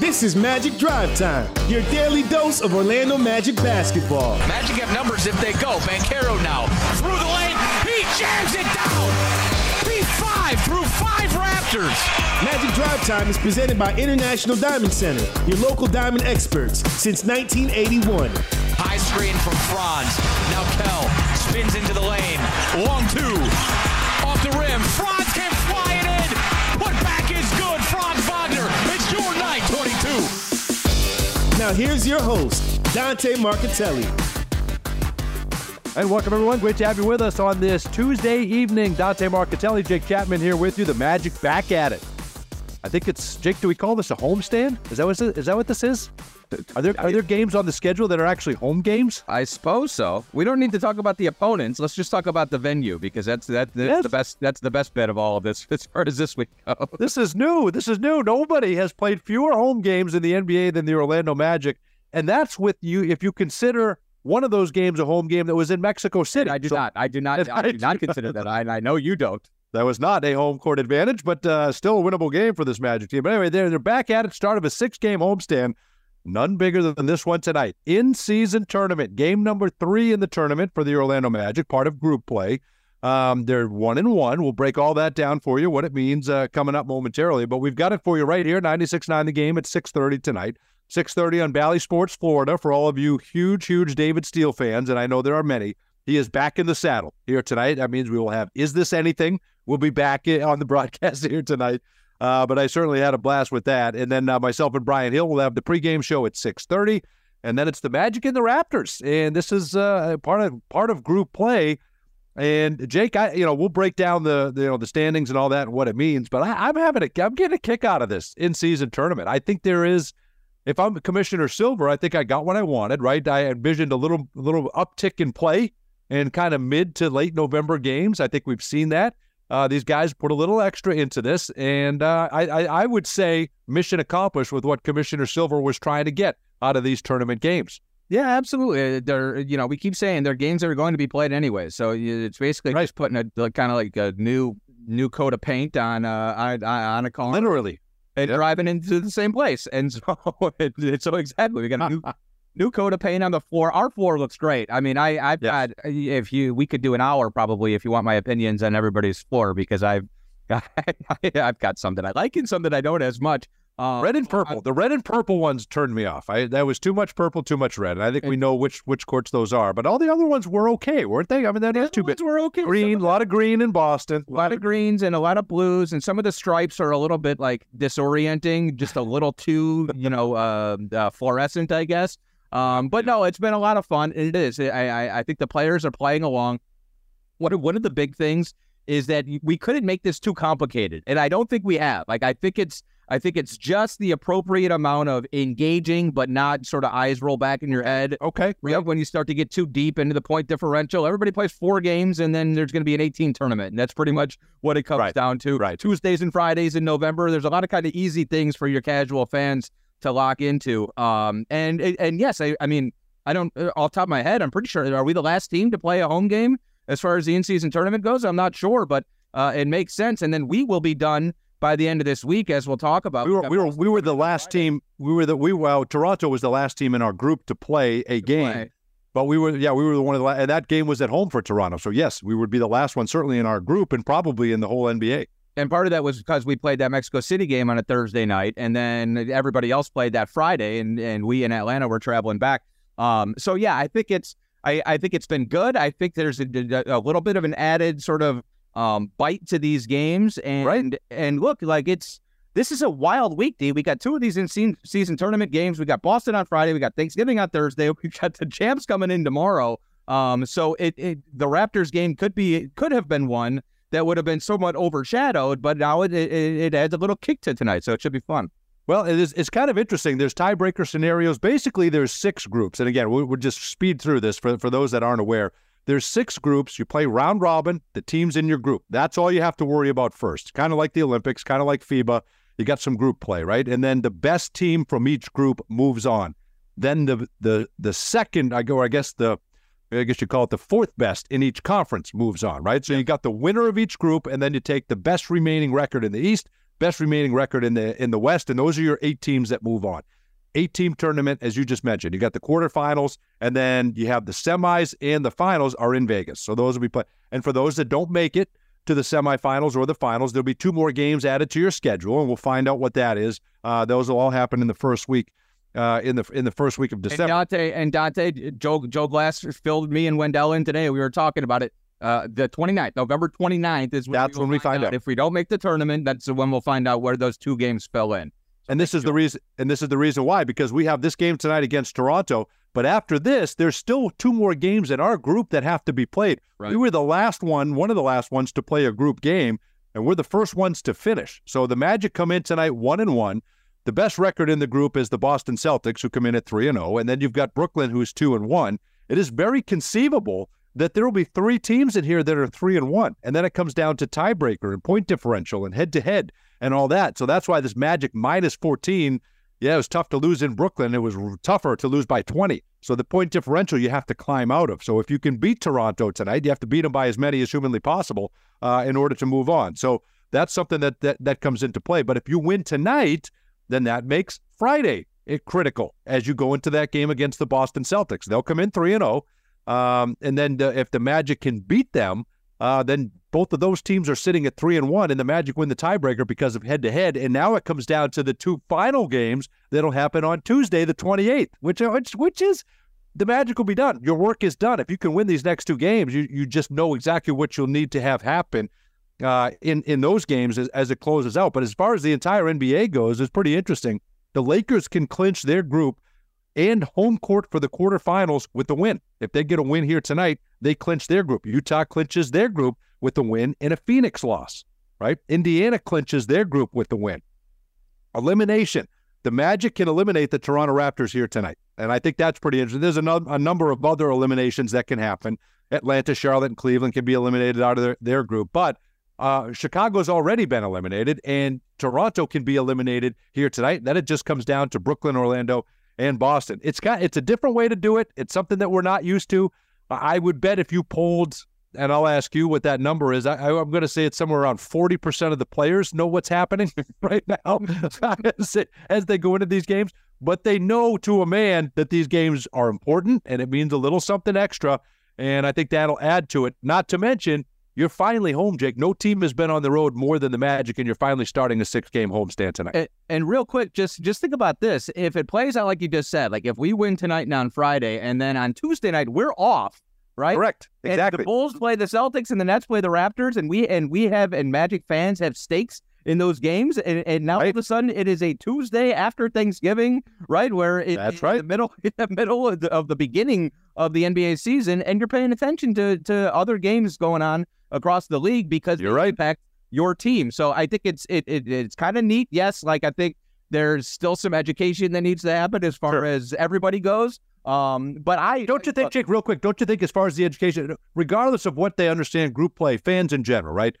This is Magic Drive Time, your daily dose of Orlando Magic basketball. Magic have numbers if they go. Banchero now through the lane. He jams it down. P5 through five Raptors. Magic Drive Time is presented by International Diamond Center, your local diamond experts since 1981. High screen from Franz. Now Kell spins into the lane. Long two. Off the rim. Franz can Now here's your host, Dante Marchitelli. And welcome, everyone. Great to have you with us on this Tuesday evening. Dante Marchitelli, Jake Chapman here with you. The Magic back at it. I think it's Jake. Do we call this a homestand? Is that what is that what this is? Are there are there games on the schedule that are actually home games? I suppose so. We don't need to talk about the opponents. Let's just talk about the venue because that's that, that's Yes. the best. That's the best bet of all of this as far as this week goes. This is new. This is new. Nobody has played fewer home games in the NBA than the Orlando Magic, and that's with you if you consider one of those games a home game that was in Mexico City. I do So- not. I do not. I I do not consider that. I, I know you don't. That was not a home court advantage, but uh, still a winnable game for this Magic team. But anyway, they're, they're back at it. Start of a six game homestand. None bigger than this one tonight. In season tournament, game number three in the tournament for the Orlando Magic, part of group play. Um, they're one and one. We'll break all that down for you, what it means uh, coming up momentarily. But we've got it for you right here, 96.9 the game at 6.30 tonight. 6.30 on Bally Sports Florida for all of you huge, huge David Steele fans, and I know there are many. He is back in the saddle here tonight. That means we will have Is This Anything? We'll be back on the broadcast here tonight. Uh, but I certainly had a blast with that. And then uh, myself and Brian Hill will have the pregame show at 6.30. And then it's the Magic and the Raptors. And this is uh, part of part of group play. And Jake, I you know we'll break down the, the you know the standings and all that and what it means. But I, I'm having a I'm getting a kick out of this in season tournament. I think there is if I'm Commissioner Silver, I think I got what I wanted. Right, I envisioned a little little uptick in play and kind of mid to late November games. I think we've seen that. Uh, these guys put a little extra into this, and uh, I, I I would say mission accomplished with what Commissioner Silver was trying to get out of these tournament games. Yeah, absolutely. Uh, They're you know we keep saying they're games that are going to be played anyway. So it's basically Right. just putting a kind of like a new new coat of paint on uh on, on a car Literally, and Yep. driving into the same place. And so it, it's so exactly we got a new new coat of paint on the floor. Our floor looks great. I mean, I I've Yes. got if you we could do an hour probably if you want my opinions on everybody's floor because I've got I've got some that I like and some that I don't as much. Um, red and purple. The red and purple ones turned me off. I that was too much purple, too much red. And I think we know which which courts those are. But all the other ones were okay, weren't they? I mean, that is too bit We're okay. Green. A lot of green in Boston. a lot of greens and a lot of blues, and some of the stripes are a little bit like disorienting, just a little too, you know, uh, uh, fluorescent, I guess. Um, but no, it's been a lot of fun. It is. I, I, I think the players are playing along. What one of the big things is that we couldn't make this too complicated, and I don't think we have. Like, I think it's. I think it's just the appropriate amount of engaging, but not sort of eyes roll back in your head. Okay. Yep, when you start to get too deep into the point differential, everybody plays four games, and then there's going to be an 18 tournament, and that's pretty much what it comes Right, down to. right. Tuesdays and Fridays in November. There's a lot of kind of easy things for your casual fans to lock into. Um, and and yes, I, I mean, I don't uh, off the top of my head, I'm pretty sure. Are we the last team to play a home game as far as the in-season tournament goes? I'm not sure, but uh, it makes sense. And then we will be done by the end of this week, as we'll talk about. We were we were we were the last team. We were the we well Toronto was the last team in our group to play a to game. play. But we were yeah we were the one of the la- and that game was at home for Toronto. So yes, we would be the last one certainly in our group and probably in the whole NBA. And part of that was because we played that Mexico City game on a Thursday night, and then everybody else played that Friday, and and we in Atlanta were traveling back. Um, so yeah, I think it's I, I think it's been good. I think there's a, a little bit of an added sort of um, bite to these games, and Right. and look like it's this is a wild week, D. We got two of these in season, season tournament games. We got Boston on Friday. We got Thanksgiving on Thursday. We got the champs coming in tomorrow. Um, so it, it the Raptors game could be could have been one that would have been somewhat overshadowed, but now it, it it adds a little kick to tonight, so it should be fun. Well, it is, it's kind of interesting. There's tiebreaker scenarios. Basically, there's six groups. And again, we'll, we'll just speed through this for, for those that aren't aware. There's six groups. You play round robin, the teams in your group. That's all you have to worry about first. Kind of like the Olympics, kind of like FIBA. You got some group play, right? And then the best team from each group moves on. Then the the the second, I go, I guess the I guess you call it the fourth best in each conference moves on, right? So you got the winner of each group, and then you take the best remaining record in the East best remaining record in the in the West, and those are your eight teams that move on. Eight team tournament, as you just mentioned. You got the quarterfinals, and then you have the semis and the finals are in Vegas. So those will be played. And for those that don't make it to the semifinals or the finals, there'll be two more games added to your schedule, and we'll find out what that is. Uh, those will all happen in the first week uh, in the in the first week of December. And Dante and Dante, Joe Joe Glass filled me and Wendell in today. We were talking about it. Uh, the 29th, November 29th is when that's we when we find, find out. If we don't make the tournament, that's when we'll find out where those two games fell in. And this is the reason. And this is the reason why because we have this game tonight against Toronto. But after this, there's still two more games in our group that have to be played. Right. We were the last one, one of the last ones to play a group game, and we're the first ones to finish. So the Magic come in tonight one and one. The best record in the group is the Boston Celtics, who come in at three and zero, and then you've got Brooklyn, who's two and one. It is very conceivable that there will be three teams in here that are three and one, and then it comes down to tiebreaker and point differential and head to head and all that. So that's why this Magic minus fourteen. Yeah, it was tough to lose in Brooklyn. It was tougher to lose by 20. So the point differential you have to climb out of. So if you can beat Toronto tonight, you have to beat them by as many as humanly possible uh, in order to move on. So that's something that, that that comes into play. But if you win tonight, then that makes Friday it critical as you go into that game against the Boston Celtics. They'll come in three and zero, um, and then the, if the Magic can beat them, uh, then both of those teams are sitting at three and one, and the Magic win the tiebreaker because of head to head. And now it comes down to the two final games that'll happen on Tuesday, the twenty eighth, which which which is the Magic will be done. Your work is done. If you can win these next two games, you you just know exactly what you'll need to have happen uh, in in those games as, as it closes out. But as far as the entire NBA goes, it's pretty interesting. The Lakers can clinch their group and home court for the quarterfinals with the win. If they get a win here tonight, they clinch their group. Utah clinches their group with the win and a Phoenix loss, right? Indiana clinches their group with the win. Elimination. The Magic can eliminate the Toronto Raptors here tonight. And I think that's pretty interesting. There's a, no- a number of other eliminations that can happen. Atlanta, Charlotte, and Cleveland can be eliminated out of their, their group. But uh, Chicago's already been eliminated, and Toronto can be eliminated here tonight. Then it just comes down to Brooklyn, Orlando, and Boston. It's got it's a different way to do it. It's something that we're not used to. I would bet if you polled, and I'll ask you what that number is. I, I'm going to say it's somewhere around 40% of the players know what's happening right now as, as they go into these games. But they know to a man that these games are important, and it means a little something extra. And I think that'll add to it. Not to mention, you're finally home, Jake. No team has been on the road more than the Magic, and you're finally starting a six-game homestand tonight. And, and real quick, just just think about this: if it plays out like you just said, like if we win tonight and on Friday, and then on Tuesday night we're off, right? Correct. And Exactly. the Bulls play the Celtics, and the Nets play the Raptors, and we and we have and Magic fans have stakes in those games, and, and now all of a sudden it is a Tuesday after Thanksgiving, right? Where it, That's in right. the middle in the middle of the, of the beginning of the NBA season, and you're paying attention to to other games going on across the league because You're right. impact your team. So I think it's it, it it's kind of neat. Yes, like I think there's still some education that needs to happen as far Sure. as everybody goes. Um, but I Don't you think, Jake, real quick, don't you think, as far as the education, regardless of what they understand group play, fans in general, right?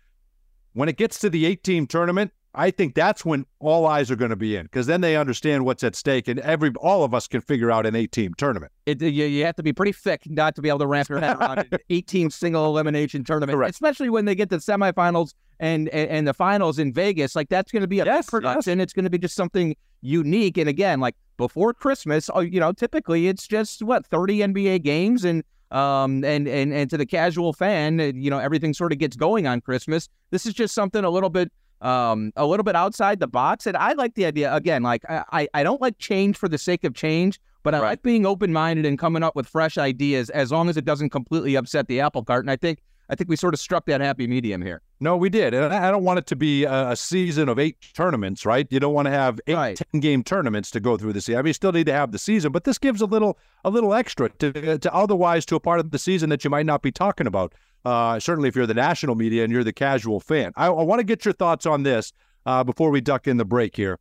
When it gets to the eight team tournament, I think that's when all eyes are going to be in because then they understand what's at stake and every all of us can figure out an eight team tournament. it, you, you have to be pretty thick not to be able to wrap your head around an 18 single elimination tournament, Correct. especially when they get to semifinals and, and and the finals in Vegas. Like that's going to be a Yes, production. It's going to be just something unique. And again, like before Christmas, oh, you know, typically it's just what 30 NBA games and. Um and and and to the casual fan, you know everything sort of gets going on Christmas. This is just something a little bit um a little bit outside the box, and I like the idea. Again, like I I, don't like change for the sake of change, but I Right. like being open minded and coming up with fresh ideas as long as it doesn't completely upset the apple cart. And I think I think we sort of struck that happy medium here. No, we did. And I don't want it to be a, season of eight tournaments, right? You don't want to have eight, Right. 10 game tournaments to go through the season. I mean, you still need to have the season, but this gives a little a little extra to, to otherwise to a part of the season that you might not be talking about. Uh, certainly, if you're the national media and you're the casual fan. I, I want to get your thoughts on this uh, before we duck in the break here.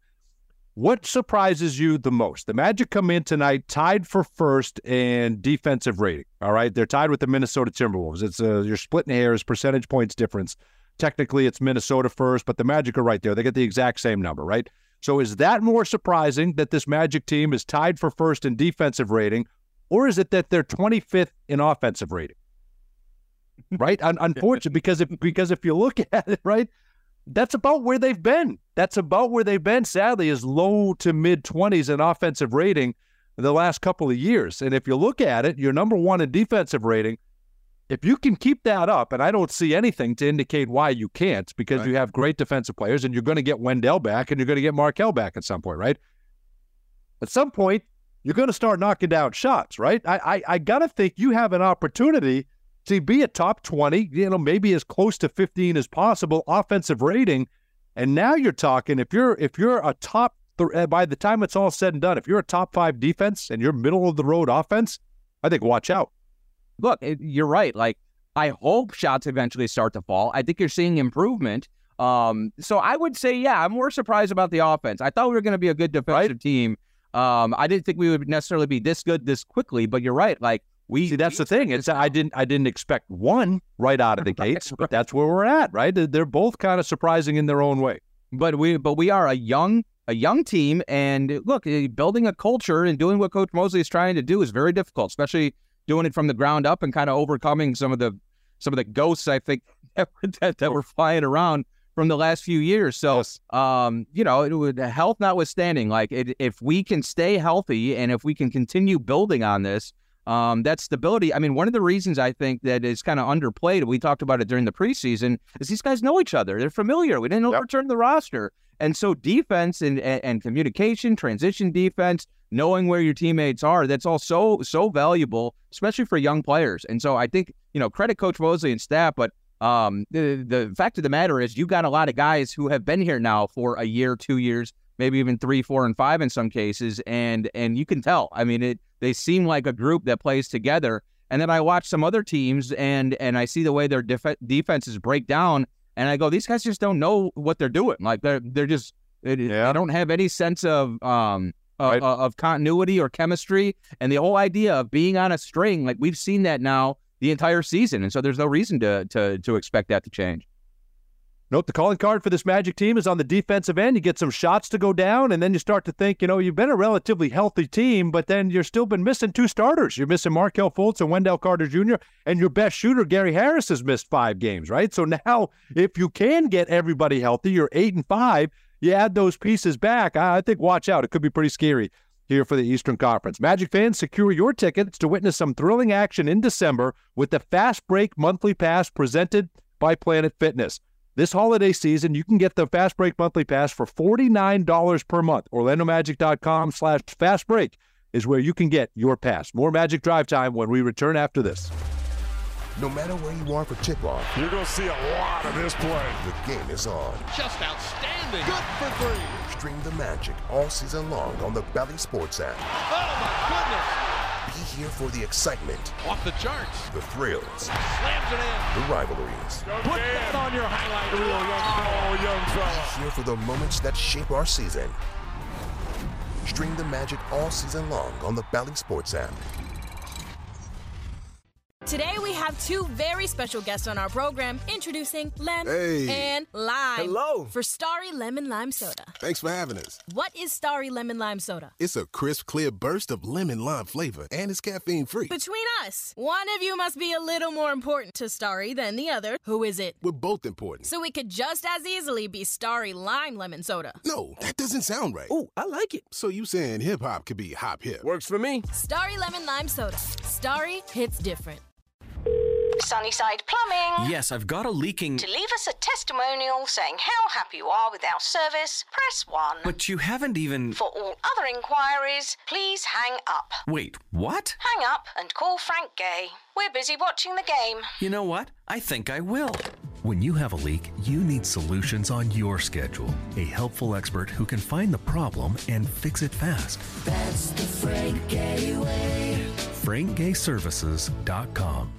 What surprises you the most? The Magic come in tonight tied for first in defensive rating. All right, they're tied with the Minnesota Timberwolves. It's uh, you're splitting hairs, percentage points difference. Technically, it's Minnesota first, but the Magic are right there. They get the exact same number, right? So, is that more surprising that this Magic team is tied for first in defensive rating, or is it that they're 25th in offensive rating? Right? Un- unfortunate because if because if you look at it, right, that's about where they've been. That's about where they've been, sadly, is low to mid 20s in offensive rating the last couple of years. And if you look at it, you're number one in defensive rating. If you can keep that up, and I don't see anything to indicate why you can't, because right. you have great defensive players and you're going to get Wendell back and you're going to get Markelle back at some point, right? At some point, you're going to start knocking down shots, right? I I, I got to think you have an opportunity to be a top 20, you know, maybe as close to 15 as possible offensive rating. And now you're talking if you're if you're a top th- by the time it's all said and done, if you're a top 5 defense and you're middle of the road offense, I think watch out. Look, you're right. Like I hope shots eventually start to fall. I think you're seeing improvement. Um, so I would say, yeah, I'm more surprised about the offense. I thought we were going to be a good defensive right? team. Um, I didn't think we would necessarily be this good this quickly, but you're right. Like we see, that's the thing. It's I didn't I didn't expect one right out of the gates, but that's where we're at, right? They're both kind of surprising in their own way. But we but we are a young a young team, and look, eh, building a culture and doing what Coach Mosley is trying to do is very difficult, especially doing it from the ground up and kind of overcoming some of the some of the ghosts I think that, that were flying around from the last few years. So, yes. um, you know, it would, health notwithstanding, like it, if we can stay healthy and if we can continue building on this, um, that stability. I mean, one of the reasons I think that is kind of underplayed, we talked about it during the preseason, is these guys know each other. They're familiar. We didn't yep. overturn the roster. And so defense and, and, and, communication, transition defense, knowing where your teammates are, that's all so, so valuable, especially for young players. And so I think, you know, credit Coach Mosley and staff, but um, the, the fact of the matter is you got a lot of guys who have been here now for a year, two years, maybe even three, four, and five in some cases, and and you can tell. I mean, it they seem like a group that plays together. And then I watch some other teams, and and I see the way their def- defenses break down, and I go, these guys just don't know what they're doing. Like they're they're just yeah. they don't have any sense of um right. of, of continuity or chemistry, and the whole idea of being on a string. Like we've seen that now the entire season, and so there's no reason to to to expect that to change. Note the calling card for this Magic team is on the defensive end. You get some shots to go down, and then you start to think, you know, you've been a relatively healthy team, but then you're still been missing two starters. You're missing Markelle Fultz and Wendell Carter Jr., and your best shooter, Gary Harris, has missed five games, right? So now, if you can get everybody healthy, you're eight and five. You add those pieces back. I think watch out. It could be pretty scary here for the Eastern Conference. Magic fans, secure your tickets to witness some thrilling action in December with the Fast Break Monthly Pass presented by Planet Fitness. This holiday season, you can get the Fast Break monthly pass for $49 per month. OrlandoMagic.com slash Fast Break is where you can get your pass. More Magic Drive Time when we return after this. No matter where you are for tip-off, you're going to see a lot of this play. The game is on. Just outstanding. Good for three. Stream the Magic all season long on the Bally Sports app. Oh, my goodness. Be here for the excitement. Off the charts. The thrills. Slams it in. The rivalries. Go Put that on your highlight reel, young fella. Oh, young fella. Be here for the moments that shape our season. Stream the magic all season long on the Bally Sports app. Today we have two very special guests on our program introducing Lem hey. and Lime. Hello. For Starry Lemon Lime Soda. Thanks for having us. What is Starry Lemon Lime Soda? It's a crisp, clear burst of lemon lime flavor and it's caffeine free. Between us, one of you must be a little more important to Starry than the other. Who is it? We're both important. So it could just as easily be Starry Lime Lemon Soda. No, that doesn't sound right. Oh, I like it. So you saying hip hop could be hop hip? Works for me. Starry Lemon Lime Soda. Starry hits different. Sunnyside Plumbing. Yes, I've got a leaking. To leave us a testimonial saying how happy you are with our service, press 1. But you haven't even. For all other inquiries, please hang up. Wait, what? Hang up and call Frank Gay. We're busy watching the game. You know what? I think I will. When you have a leak, you need solutions on your schedule. A helpful expert who can find the problem and fix it fast. That's the Frank Gay way. FrankGayServices.com.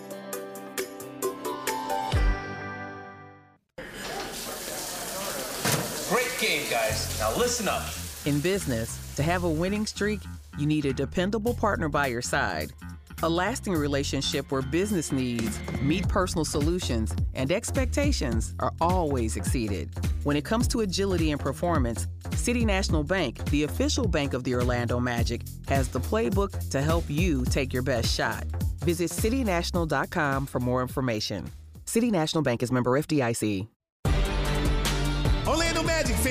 Guys. Now listen up. In business, to have a winning streak, you need a dependable partner by your side. A lasting relationship where business needs meet personal solutions and expectations are always exceeded. When it comes to agility and performance, City National Bank, the official bank of the Orlando Magic, has the playbook to help you take your best shot. Visit citynational.com for more information. City National Bank is member FDIC.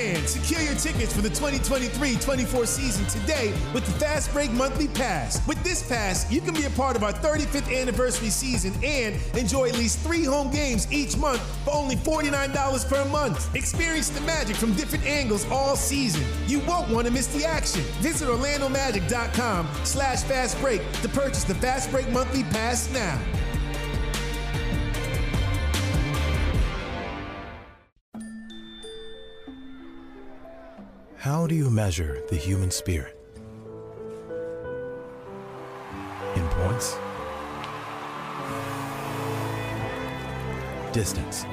Fans, secure your tickets for the 2023-24 season today with the Fast Break Monthly Pass. With this pass, you can be a part of our 35th anniversary season and enjoy at least three home games each month for only $49 per month. Experience the magic from different angles all season. You won't want to miss the action. Visit orlandomagic.com slash fast break to purchase the Fast Break Monthly Pass now. How do you measure the human spirit? In points? Distance?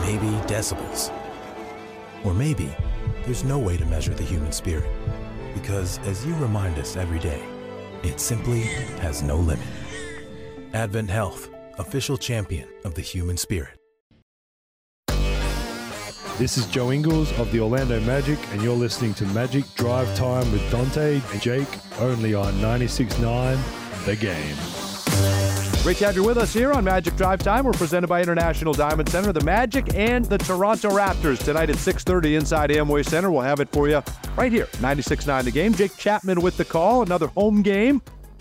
Maybe decibels? Or maybe there's no way to measure the human spirit because, as you remind us every day, it simply has no limit. Advent Health, official champion of the human spirit. This is Joe Ingles of the Orlando Magic, and you're listening to Magic Drive Time with Dante and Jake, only on 96.9 The Game. Great to have you with us here on Magic Drive Time. We're presented by International Diamond Center, the Magic and the Toronto Raptors tonight at 6:30 inside Amway Center. We'll have it for you right here, 96.9 The Game. Jake Chapman with the call, another home game.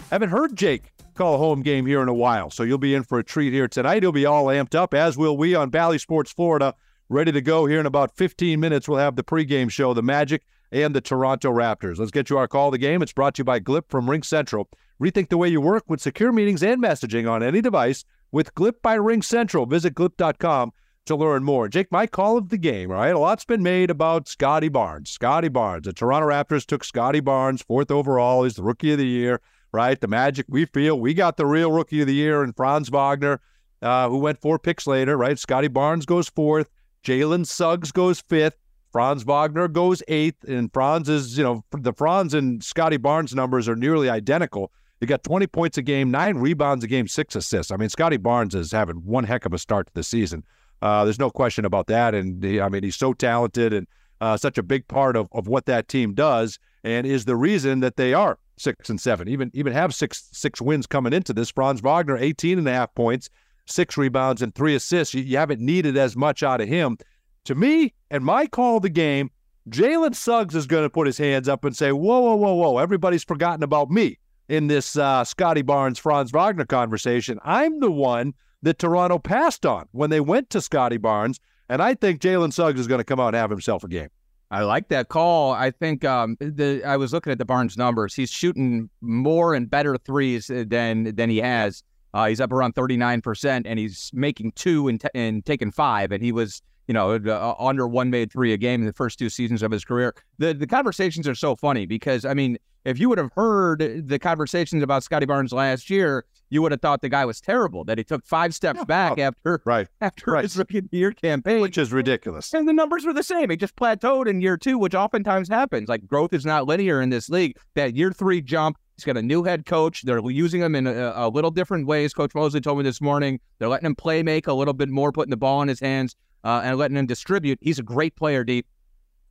Haven't heard Jake call a home game here in a while, so you'll be in for a treat here tonight. He'll be all amped up, as will we on Bally Sports Florida ready to go here in about 15 minutes. We'll have the pregame show, the Magic and the Toronto Raptors. Let's get you our call of the game. It's brought to you by Glip from Ring Central. Rethink the way you work with secure meetings and messaging on any device with Glip by Ring Central. Visit glip.com to learn more. Jake, my call of the game, right? A lot's been made about Scottie Barnes. Scottie Barnes. The Toronto Raptors took Scottie Barnes, fourth overall. He's the rookie of the year, right? The Magic, we feel we got the real rookie of the year in Franz Wagner, uh, who went four picks later, right? Scottie Barnes goes fourth. Jalen Suggs goes fifth. Franz Wagner goes eighth. And Franz is, you know, the Franz and Scottie Barnes numbers are nearly identical. He got 20 points a game, nine rebounds a game, six assists. I mean, Scottie Barnes is having one heck of a start to the season. Uh, there's no question about that. And he, I mean, he's so talented and uh, such a big part of, of what that team does and is the reason that they are six and seven, even even have six six wins coming into this. Franz Wagner, 18 and a half points, six rebounds, and three assists. You, you haven't needed as much out of him. To me, and my call of the game, Jalen Suggs is going to put his hands up and say, whoa, whoa, whoa, whoa, everybody's forgotten about me in this uh, Scottie Barnes, Franz Wagner conversation. I'm the one that Toronto passed on when they went to Scottie Barnes, and I think Jalen Suggs is going to come out and have himself a game. I like that call. I think um, the I was looking at the Barnes numbers. He's shooting more and better threes than than he has. Uh, he's up around thirty nine percent, and he's making two and, t- and taking five. And he was you know uh, under one made three a game in the first two seasons of his career. The the conversations are so funny because I mean, if you would have heard the conversations about Scottie Barnes last year, you would have thought the guy was terrible. That he took five steps yeah, back after right after right. his rookie year campaign, which is ridiculous. And the numbers were the same. He just plateaued in year two, which oftentimes happens. Like growth is not linear in this league. That year three jump. He's got a new head coach. They're using him in a, a little different ways. Coach Mosley told me this morning they're letting him play make a little bit more, putting the ball in his hands uh, and letting him distribute. He's a great player, Deep.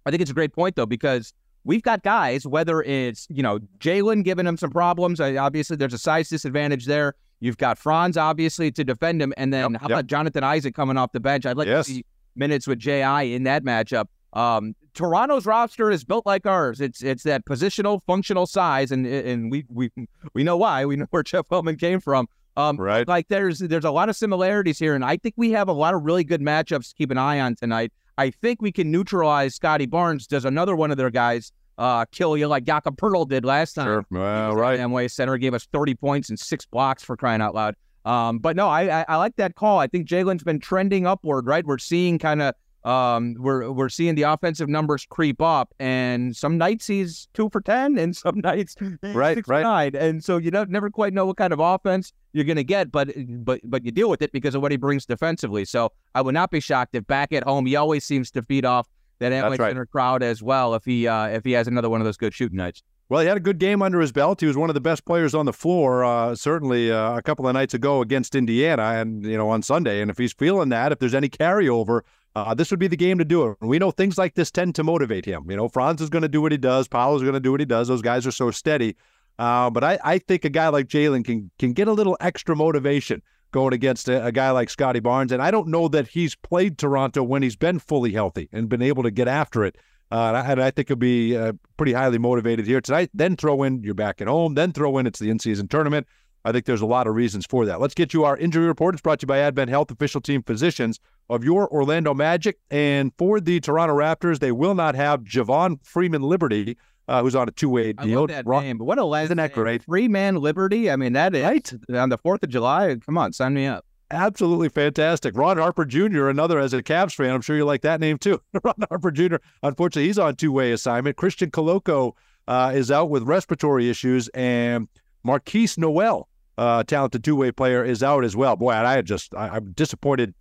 I think it's a great point though because we've got guys, whether it's, you know, Jalen giving him some problems. Obviously, there's a size disadvantage there. You've got Franz, obviously, to defend him. And then yep, how yep. about Jonathan Isaac coming off the bench? I'd like yes. to see minutes with J.I. in that matchup. Um, Toronto's roster is built like ours. It's it's that positional, functional size, and and we we we know why. We know where Jeff Weltman came from. Um, right. Like there's there's a lot of similarities here, and I think we have a lot of really good matchups to keep an eye on tonight. I think we can neutralize Scottie Barnes. Does another one of their guys uh, kill you like Jakob Poeltl did last time? Sure. Well, right. Amway Center gave us 30 points and six blocks for crying out loud. Um, but no, I, I I like that call. I think Jalen's been trending upward. Right, we're seeing kind of um, we're we're seeing the offensive numbers creep up, and some nights he's two for ten, and some nights right, six right. for nine, and so you don't never quite know what kind of offense you're going to get, but but but you deal with it because of what he brings defensively. So I would not be shocked if back at home he always seems to feed off that Amway right. Center crowd as well if he uh, if he has another one of those good shooting nights. Well, he had a good game under his belt. He was one of the best players on the floor, uh, certainly uh, a couple of nights ago against Indiana, and you know on Sunday. And if he's feeling that, if there's any carryover, uh, this would be the game to do it. We know things like this tend to motivate him. You know, Franz is going to do what he does. Paolo's going to do what he does. Those guys are so steady. Uh, but I, I think a guy like Jalen can can get a little extra motivation going against a, a guy like Scottie Barnes. And I don't know that he's played Toronto when he's been fully healthy and been able to get after it. Uh, and, I, and I think he'll be uh, pretty highly motivated here tonight. Then throw in you're back at home. Then throw in it's the in-season tournament. I think there's a lot of reasons for that. Let's get you our injury report. It's brought to you by Advent Health, official team physicians of your Orlando Magic. And for the Toronto Raptors, they will not have Javon Freeman Liberty, uh, who's on a two-way I deal. love that name, but what a last that name. great? Free man liberty. I mean, that is Right? on the Fourth of July. Come on, sign me up. Absolutely fantastic. Ron Harper Jr., another as a Cavs fan, I'm sure you like that name too. Ron Harper Jr., unfortunately, he's on two way assignment. Christian Koloko uh, is out with respiratory issues, and Markquis Nowell, uh, talented two way player, is out as well. Boy, I just, I, I'm disappointed.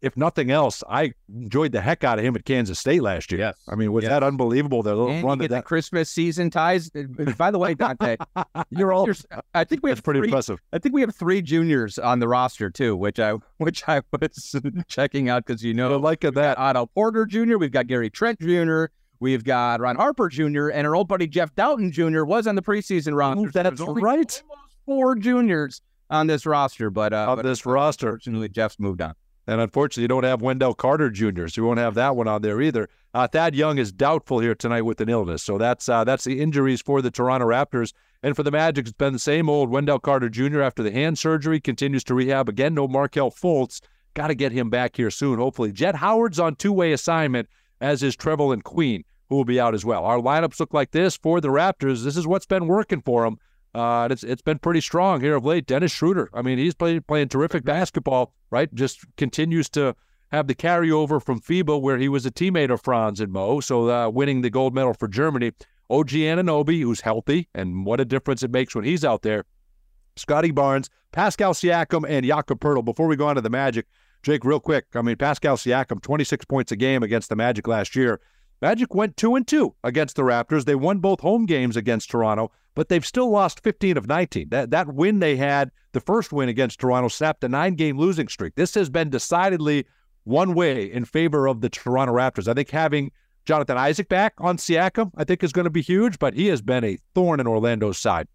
If nothing else, I enjoyed the heck out of him at Kansas State last year. Yes. I mean, was Yes. that unbelievable? The little And run that, Christmas season ties. By the way, Dante, you're all. I think we have pretty three, impressive. I think we have three juniors on the roster too, which I which I was checking out because you know like that. Otto Porter Jr. We've got Gary Trent Jr. We've got Ron Harper Jr. and our old buddy Jeff Dowtin Jr. was on the preseason roster. Oh, that's only right. almost four juniors on this roster, but uh, On but this roster. Unfortunately, Jeff's moved on. And unfortunately, you don't have Wendell Carter Jr., so you won't have that one on there either. Uh, Thad Young is doubtful here tonight with an illness, so that's uh, that's the injuries for the Toronto Raptors. And for the Magic, it's been the same old Wendell Carter Jr. after the hand surgery continues to rehab again. No Markelle Fultz. Got to get him back here soon, hopefully. Jett Howard's on two-way assignment, as is Trevelin Queen, who will be out as well. Our lineups look like this for the Raptors. This is what's been working for them. Uh, it's it's been pretty strong here of late. Dennis Schroeder, I mean, he's playing playing terrific basketball, right? Just continues to have the carryover from FIBA, where he was a teammate of Franz and Mo, so uh, winning the gold medal for Germany. OG Anunoby, who's healthy, and what a difference it makes when he's out there. Scottie Barnes, Pascal Siakam, and Jakob Poeltl. Before we go on to the Magic, Jake, real quick. I mean, Pascal Siakam, 26 points a game against the Magic last year. Magic went two and two against the Raptors. They won both home games against Toronto, but they've still lost 15 of 19. That that win they had, the first win against Toronto, snapped a nine-game losing streak. This has been decidedly one way in favor of the Toronto Raptors. I think having Jonathan Isaac back on Siakam, I think is going to be huge, but he has been a thorn in Orlando's side.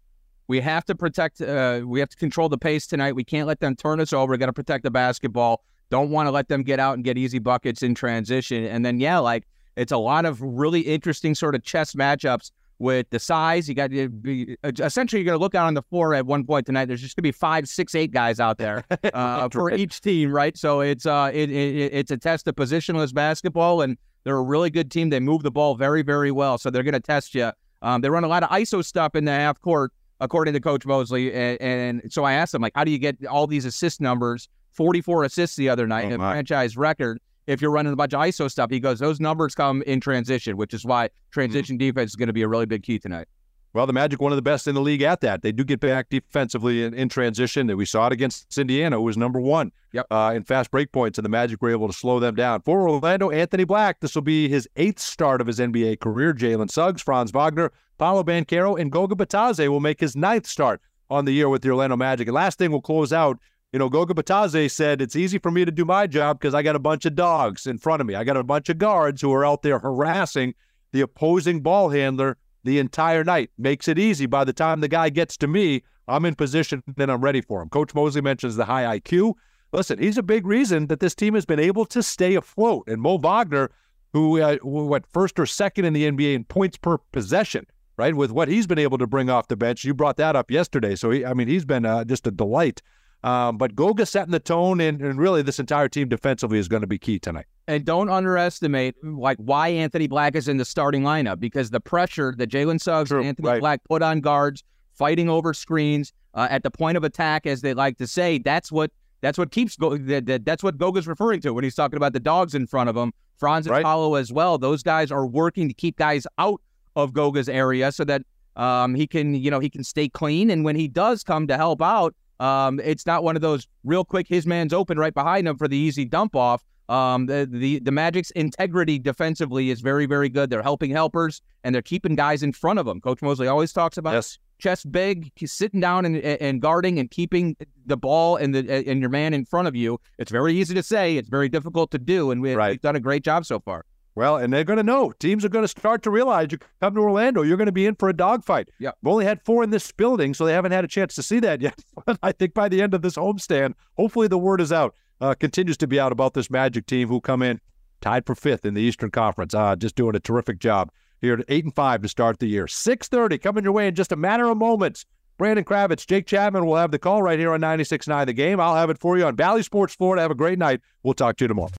We have to protect. Uh, we have to control the pace tonight. We can't let them turn us over. We got to protect the basketball. Don't want to let them get out and get easy buckets in transition. And then yeah, like it's a lot of really interesting sort of chess matchups with the size. You got to be essentially you're going to look out on the floor at one point tonight. There's just going to be five, six, eight guys out there uh, for each team, right? So it's uh, it, it, it's a test of positionless basketball, and they're a really good team. They move the ball very, very well, so they're going to test you. Um, they run a lot of ISO stuff in the half court, according to Coach Mosley. And, and so I asked him, like, how do you get all these assist numbers? 44 assists the other night, Oh, a franchise record. If you're running a bunch of ISO stuff, he goes, those numbers come in transition, which is why transition defense is going to be a really big key tonight. Well, the Magic, one of the best in the league at that. They do get back defensively in, in transition. We saw it against Indiana, who was number one Yep. uh, in fast break points, and the Magic were able to slow them down. For Orlando, Anthony Black, this will be his eighth start of his NBA career. Jalen Suggs, Franz Wagner, Paolo Banchero, and Goga Bitadze will make his ninth start on the year with the Orlando Magic. And last thing we'll close out. You know, Goga Bitadze said it's easy for me to do my job because I got a bunch of dogs in front of me. I got a bunch of guards who are out there harassing the opposing ball handler the entire night. Makes it easy. By the time the guy gets to me, I'm in position and I'm ready for him. Coach Mosley mentions the high IQ. Listen, he's a big reason that this team has been able to stay afloat. And Mo Wagner, who uh, went first or second in the NBA in points per possession, right? With what he's been able to bring off the bench, you brought that up yesterday. So he, I mean, he's been uh, just a delight. Um, but Goga setting the tone, and, and really this entire team defensively is going to be key tonight. And don't underestimate like why Anthony Black is in the starting lineup because the pressure that Jalen Suggs and Anthony right. Black put on guards, fighting over screens uh, at the point of attack, as they like to say, that's what that's what keeps go. That, that, that's what Goga's referring to when he's talking about the dogs in front of him. Franz and Right. Paolo as well. Those guys are working to keep guys out of Goga's area so that um, he can you know he can stay clean. And when he does come to help out, Um, it's not one of those real quick. His man's open right behind him for the easy dump off. Um, the, the the Magic's integrity defensively is very very good. They're helping helpers and they're keeping guys in front of them. Coach Mosley always talks about yes. chest big, sitting down and, and guarding and keeping the ball and the and your man in front of you. It's very easy to say. It's very difficult to do, and we, Right. we've done a great job so far. Well, and they're going to know. Teams are going to start to realize you come to Orlando, you're going to be in for a dogfight. Yeah. We've only had four in this building, so they haven't had a chance to see that yet. But I think by the end of this homestand, hopefully the word is out, uh, continues to be out about this Magic team who come in tied for fifth in the Eastern Conference. Uh, just doing a terrific job here at eight and five to start the year. Six thirty coming your way in just a matter of moments. Brandon Kravitz, Jake Chapman will have the call right here on 96.9 The Game. I'll have it for you on Bally Sports Florida. Have a great night. We'll talk to you tomorrow.